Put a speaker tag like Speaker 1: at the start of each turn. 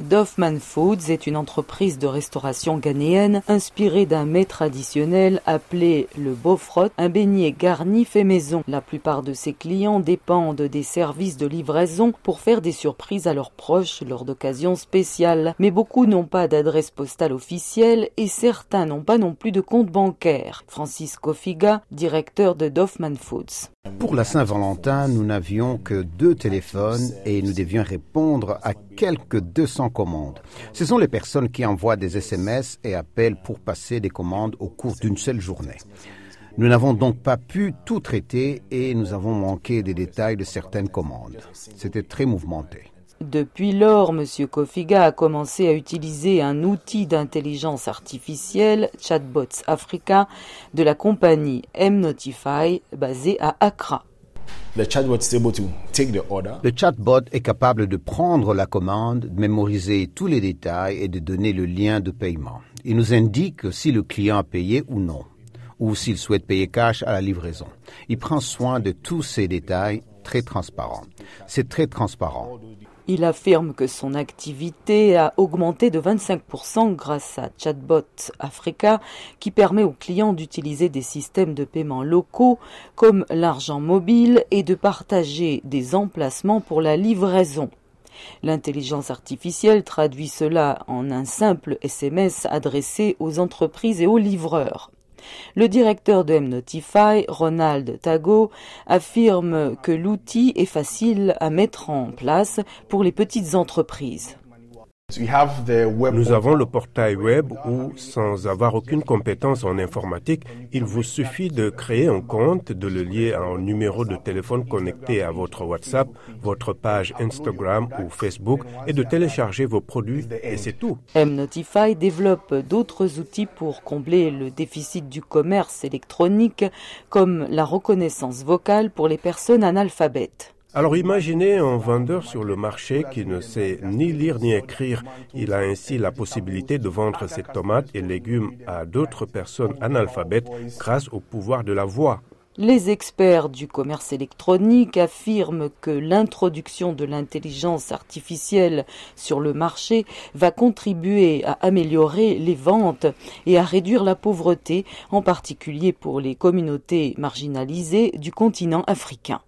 Speaker 1: Doffman Foods est une entreprise de restauration ghanéenne inspirée d'un mets traditionnel appelé le bofrot, un beignet garni fait maison. La plupart de ses clients dépendent des services de livraison pour faire des surprises à leurs proches lors d'occasions spéciales. Mais beaucoup n'ont pas d'adresse postale officielle et certains n'ont pas non plus de compte bancaire. Francis Kofiga, directeur de Doffman Foods.
Speaker 2: Pour la Saint-Valentin, nous n'avions que deux téléphones et nous devions répondre à quelques 200 commandes. Ce sont les personnes qui envoient des SMS et appellent pour passer des commandes au cours d'une seule journée. Nous n'avons donc pas pu tout traiter et nous avons manqué des détails de certaines commandes. C'était très mouvementé.
Speaker 1: Depuis lors, M. Kofiga a commencé à utiliser un outil d'intelligence artificielle, Chatbots Africa, de la compagnie M-Notify, basée à Accra.
Speaker 2: Le chatbot est capable de prendre la commande, de mémoriser tous les détails et de donner le lien de paiement. Il nous indique si le client a payé ou non, ou s'il souhaite payer cash à la livraison. Il prend soin de tous ces détails très transparents. C'est très transparent.
Speaker 1: Il affirme que son activité a augmenté de 25% grâce à Chatbot Africa qui permet aux clients d'utiliser des systèmes de paiement locaux comme l'argent mobile et de partager des emplacements pour la livraison. L'intelligence artificielle traduit cela en un simple SMS adressé aux entreprises et aux livreurs. Le directeur de M-Notify, Ronald Tago, affirme que l'outil est facile à mettre en place pour les petites entreprises.
Speaker 3: Nous avons le portail web où, sans avoir aucune compétence en informatique, il vous suffit de créer un compte, de le lier à un numéro de téléphone connecté à votre WhatsApp, votre page Instagram ou Facebook et de télécharger vos produits et c'est tout.
Speaker 1: M-Notify développe d'autres outils pour combler le déficit du commerce électronique comme la reconnaissance vocale pour les personnes analphabètes.
Speaker 3: Alors imaginez un vendeur sur le marché qui ne sait ni lire ni écrire. Il a ainsi la possibilité de vendre ses tomates et légumes à d'autres personnes analphabètes grâce au pouvoir de la voix.
Speaker 1: Les experts du commerce électronique affirment que l'introduction de l'intelligence artificielle sur le marché va contribuer à améliorer les ventes et à réduire la pauvreté, en particulier pour les communautés marginalisées du continent africain.